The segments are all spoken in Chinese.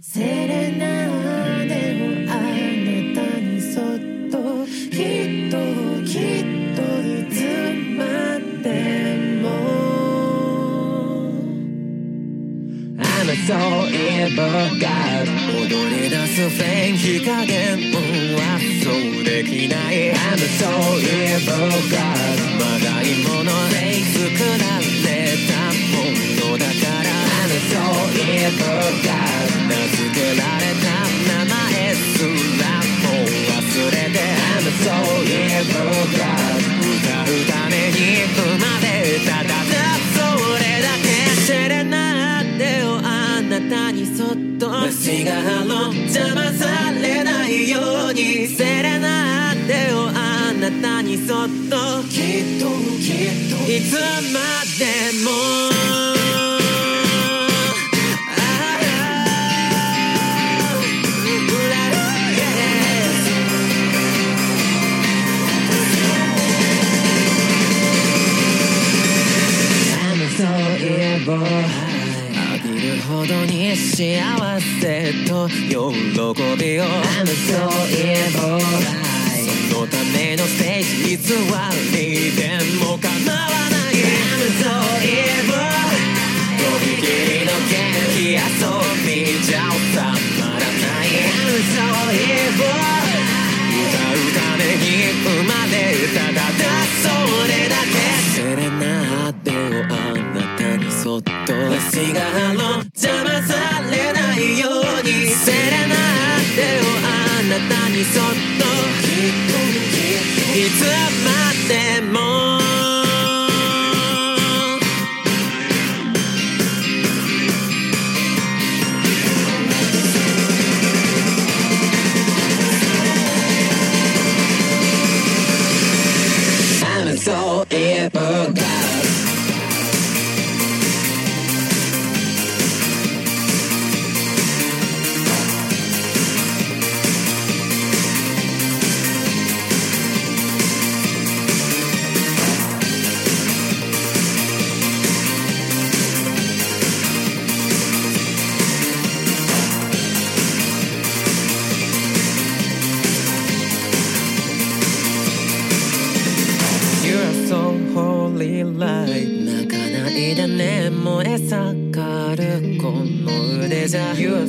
セレナーデをあなたにそっときっときっといつまでも I'm a soul ever God 踊り出すフェインチ加減はそうできない I'm a soul ever God 違うの邪魔されないようにセレナーデをあなたにそっときっときっといつまでも幸せと喜びを I'm so evil そのためのステージに座りでも構わない I'm so evil とびきりの元気遊びじゃ収まらない I'm so evil 歌うために生まれたただそれだけセレナーデをあなたにそっと私があのにそっといつまで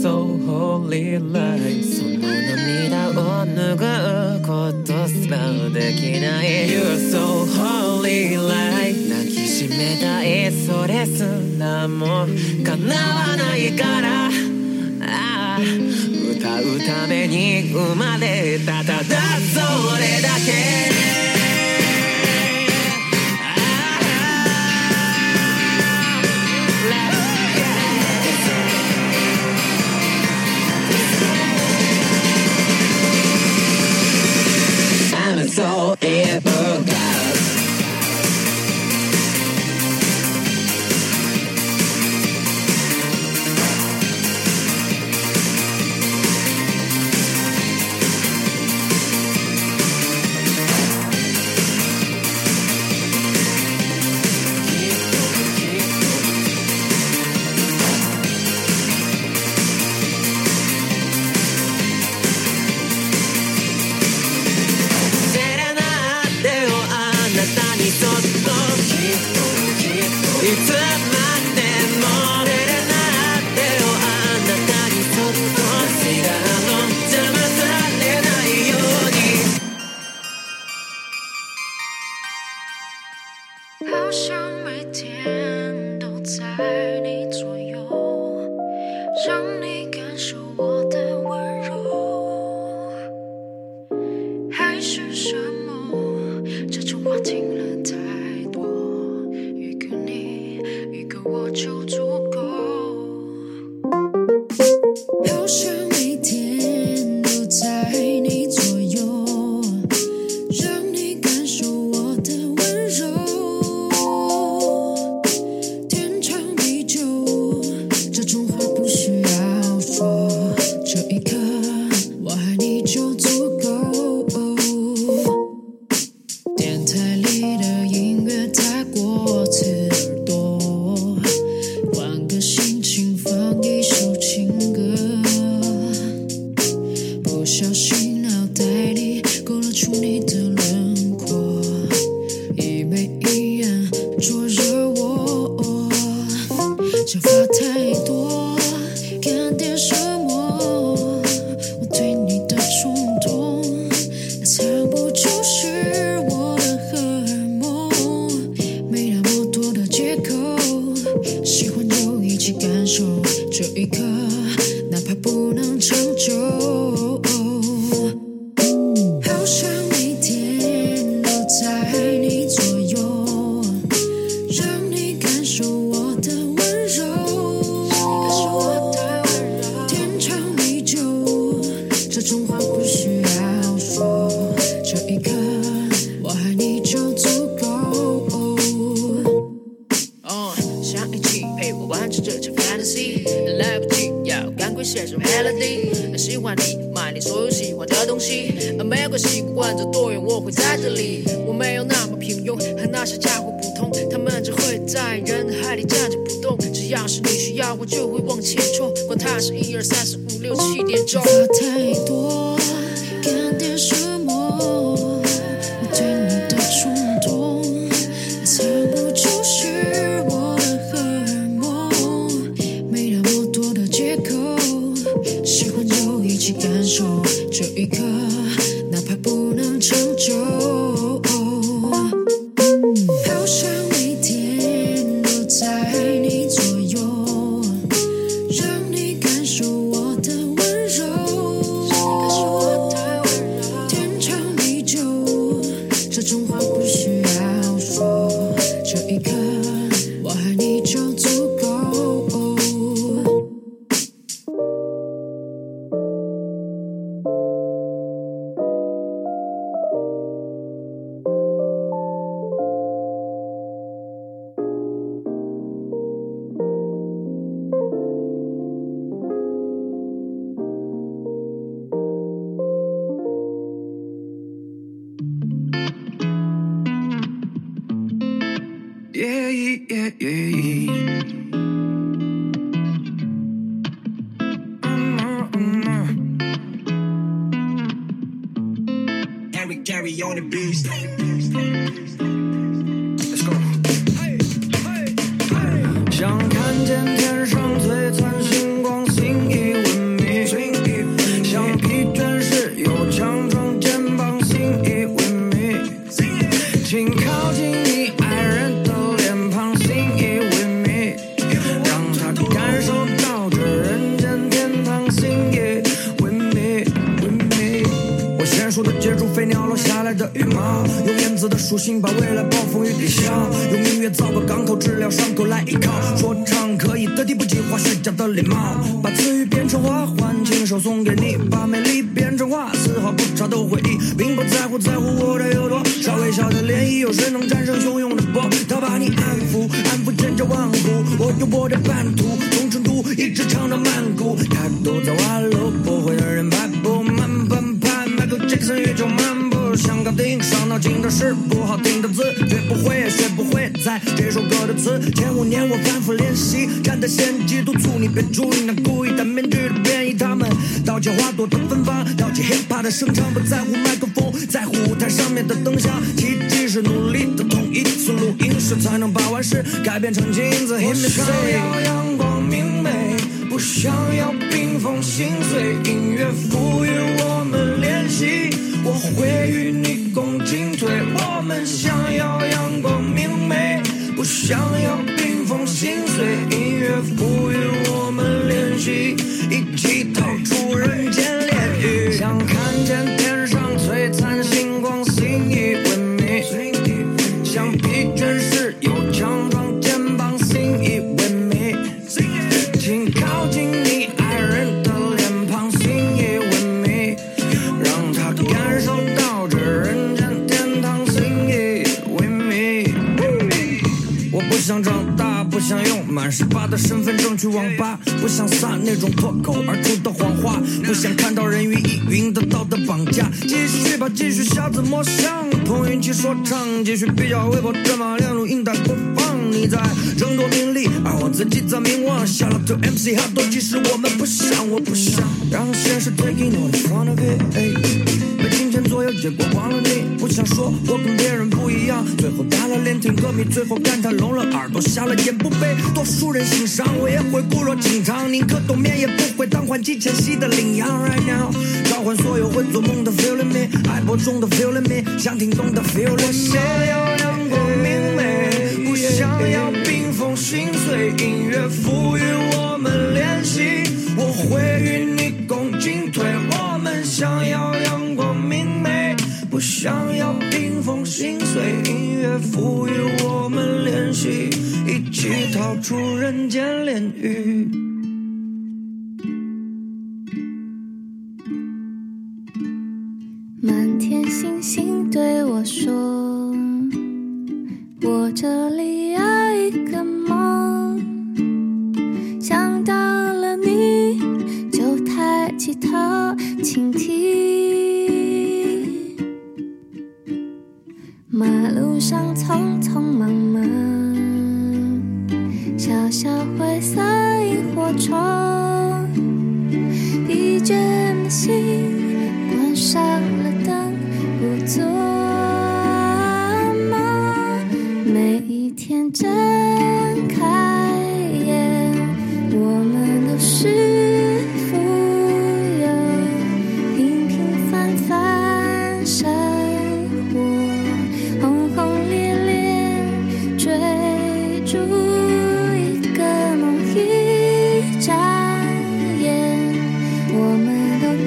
So holy light その涙を拭うことすらできない You're so holy light 抱きしめたいそれすらも叶わないからああ歌うために生まれたただそれだけ好像每天都在。不能成。要是你需要，我就会往前冲。管它是一二三四五六七点钟。太多。we carry on the beast. 飞鸟落下来的羽毛，用燕子的属性把未来暴风雨抵消。用音乐造个港口，治疗伤口来依靠。说唱可以，的抵不计划虚假的礼貌。把词语变成花环，亲手送给你。把美丽变成画，丝毫不差的回忆，并不在乎在乎我的有多少微笑的涟漪，有谁能战胜汹涌的波？他把你安抚，安抚千家万户，我用我的叛徒，从成都一直唱到曼谷。太多在弯路，不会的人，迈步漫步。在雨中漫步，想搞定伤脑筋的事，不好听的字，学不会学不会。在这首歌的词前五年，我反复练习，站在先机督促你别注意那故意的面具的变异。他们倒窃花朵的芬芳，盗起 hip hop 的声唱，不在乎麦克风，在乎舞台上面的灯下。奇迹是努力的统一，速录音时才能把往事改变成镜子。w h 我想要阳光明媚，不想要冰封心碎。音乐。不想长大，不想用满十八的身份证去网吧，不想撒那种破口而出的谎话，不想看到人云亦云的道德绑架。继续吧，继续瞎子摸象，碰运气说唱，继续比较微博转发亮，录音带播放。你在争夺名利，而我自己在冥望。Shout out to MC Hardo，即使我们不想，我不想让现实 t a k i n on the front of it。前左右，结果忘了你。不想说，我跟别人不一样。最后打了脸听歌迷，最后感叹聋了耳朵，瞎了眼不被多数人欣赏。我也会固若金汤，宁可冬眠也不会当换季迁徙的羚羊。Right now，召唤所有会做梦的，feelin g me，爱播种的，feelin g me，想听懂的，feelin me。我想要阳光明媚，不想要冰封心碎。音乐赋予我们联系，我会与你共进退。我们想要。想要冰封心碎，音乐赋予我们联系，一起逃出人间炼狱。满天星星对我说，我这里有一个梦，想到了你就抬起头倾听。马路上匆匆忙忙，小小灰色萤火虫，疲倦的心关上。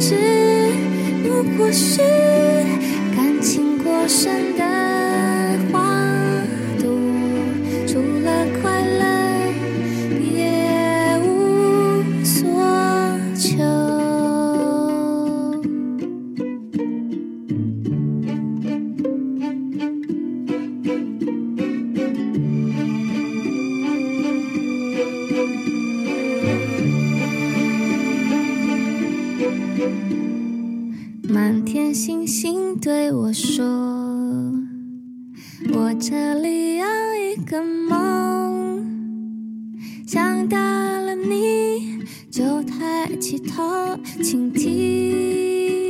是，不过是感情过深的。梦，想到了你，就抬起头倾听。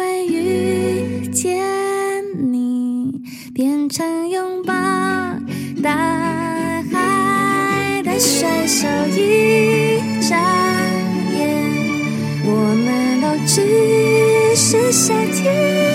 会遇见你，变成拥抱大海的双手，一眨眼，我们都只是夏天。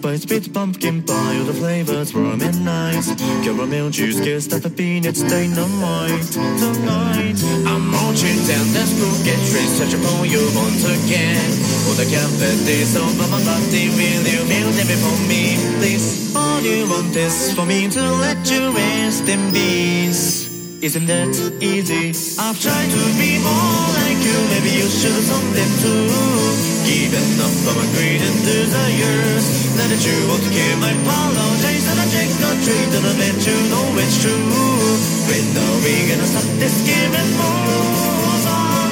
spice with pumpkin pie. All the flavors rum and nice. Caramel juice, kiss that the peanuts, dynamite, tonight. I'm marching down the spooky street, searching for you once again. All the cavities of my body, will you build it for me, please? All you want is for me to let you rest and be. Isn't that easy? I've tried to be more like you, maybe you should someday too. Giving up on my greed and desires. Now that you won't care, my apologies And I take no treat. and I let you know it's true. When are we gonna stop this game and move on?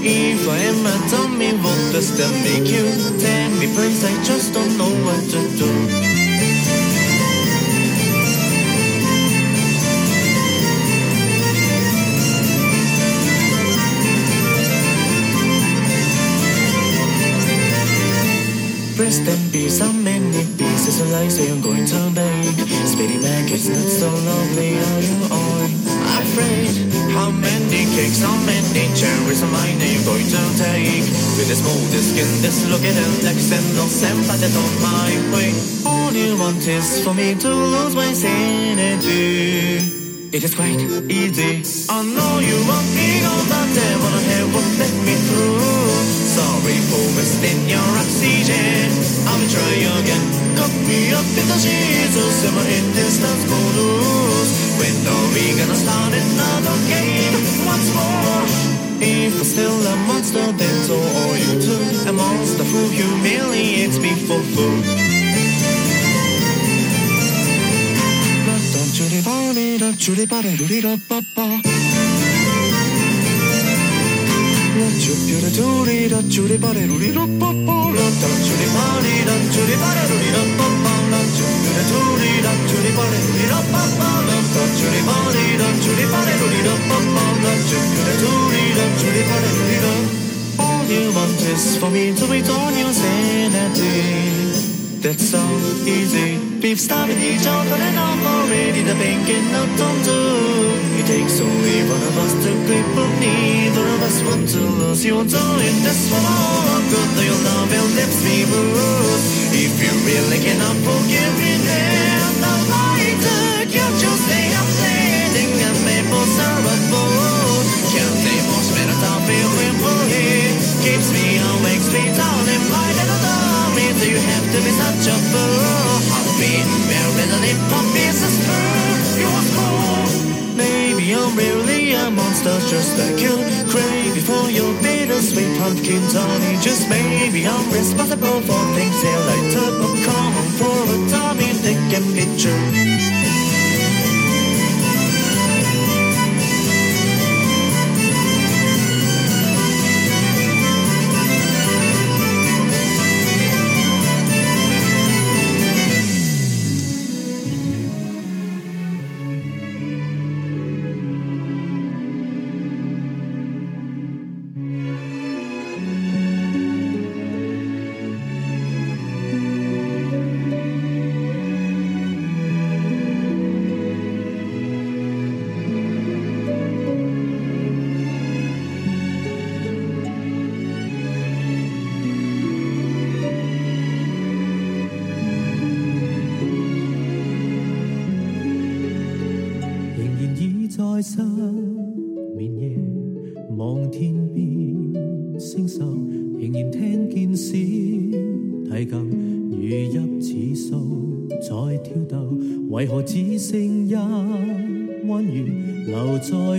If I am a dummy, what to that make you? Tell me, please, I just don't know what to do. rest and peace. so many pieces of life that I'm going to bake? Spitty back, it's not so lovely, Are you on? I'm afraid. How many cakes, how many cherries am I name going to take? With this mold, this skin, this look at an accent, no sympathy on my way. All you want is for me to lose my sanity. It is quite easy. I know you want me, all but they wanna hear what they in your oxygen. i will try again. Cut me up in the Jesus. I'm in this love photos. When are we gonna start another game once more? If I'm still a monster, then so are you too. A monster who humiliates me for food. Don't you body, don't you body, do it up, up, up. 주변에 둘이란 줄이 바래 우리로 뽀뽀란 땀 줄이 바리란 줄이 바래 우리로 뽀뽀란 주변에 둘이란 줄이 바래 우리로 뽀뽀란 땀 줄이 바리란 줄이 바래 우리로 뽀뽀란 주변에 둘이란 줄이 바래 우리로 All you want is for me to be done your sanity. That's so easy. We've started each other and I'm already the bank and not do. It takes only one of us to clip on either to lose you doing this for good though your love it lips me rude if you really cannot forgive me then the light that you just say I'm standing and maple syrup food can't say much better than feeling bullied keeps me awake sweet darling my little dummy do you have to be such a fool I've been married and if I'm business you are cool maybe I'm really a monster just like you crazy for your bittersweet pumpkin honey. Just maybe I'm responsible for things they I took. i for a Tommy Dick and Mitchell. 在失眠夜，望天边星宿，仍然听见小提琴如泣似诉在挑逗，为何只剩一弯月留在。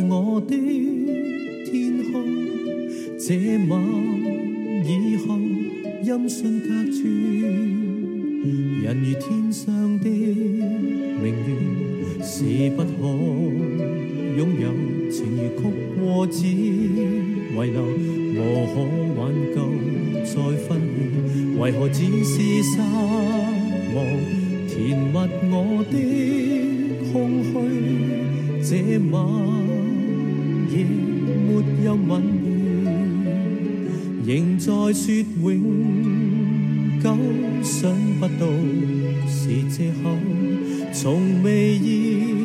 为何只是失望，填密我的空虚？这晚夜没有吻别，仍在说永久，想不到是借口，从未意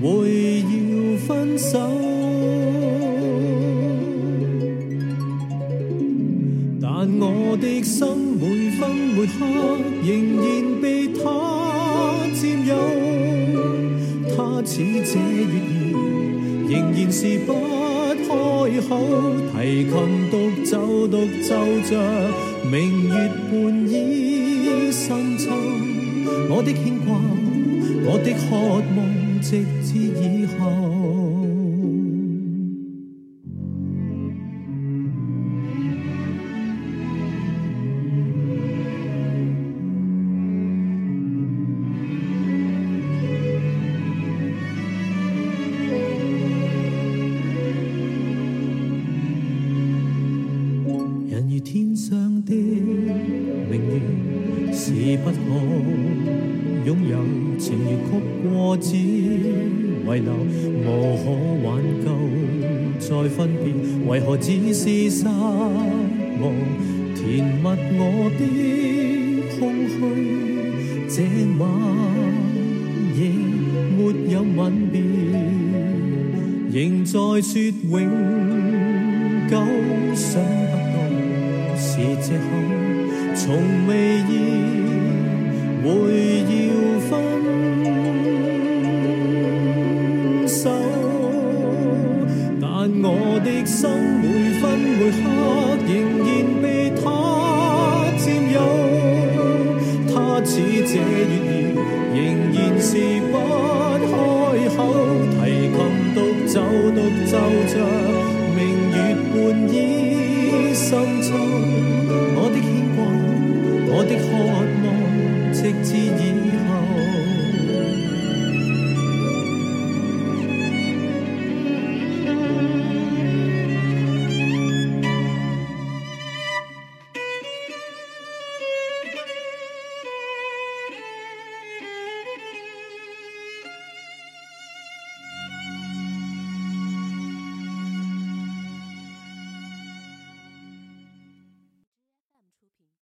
会要分手。我的心每分每刻仍然被他占有，他似这月儿，仍然是不开口。提琴独奏，独奏着明月半倚深秋，我的牵挂，我的渴望，直至以后。无可挽救，再分辨，为何只是失望？填密我的空虚，这晚夜没有吻别，仍在说永久，想不到是借口，从未意会意。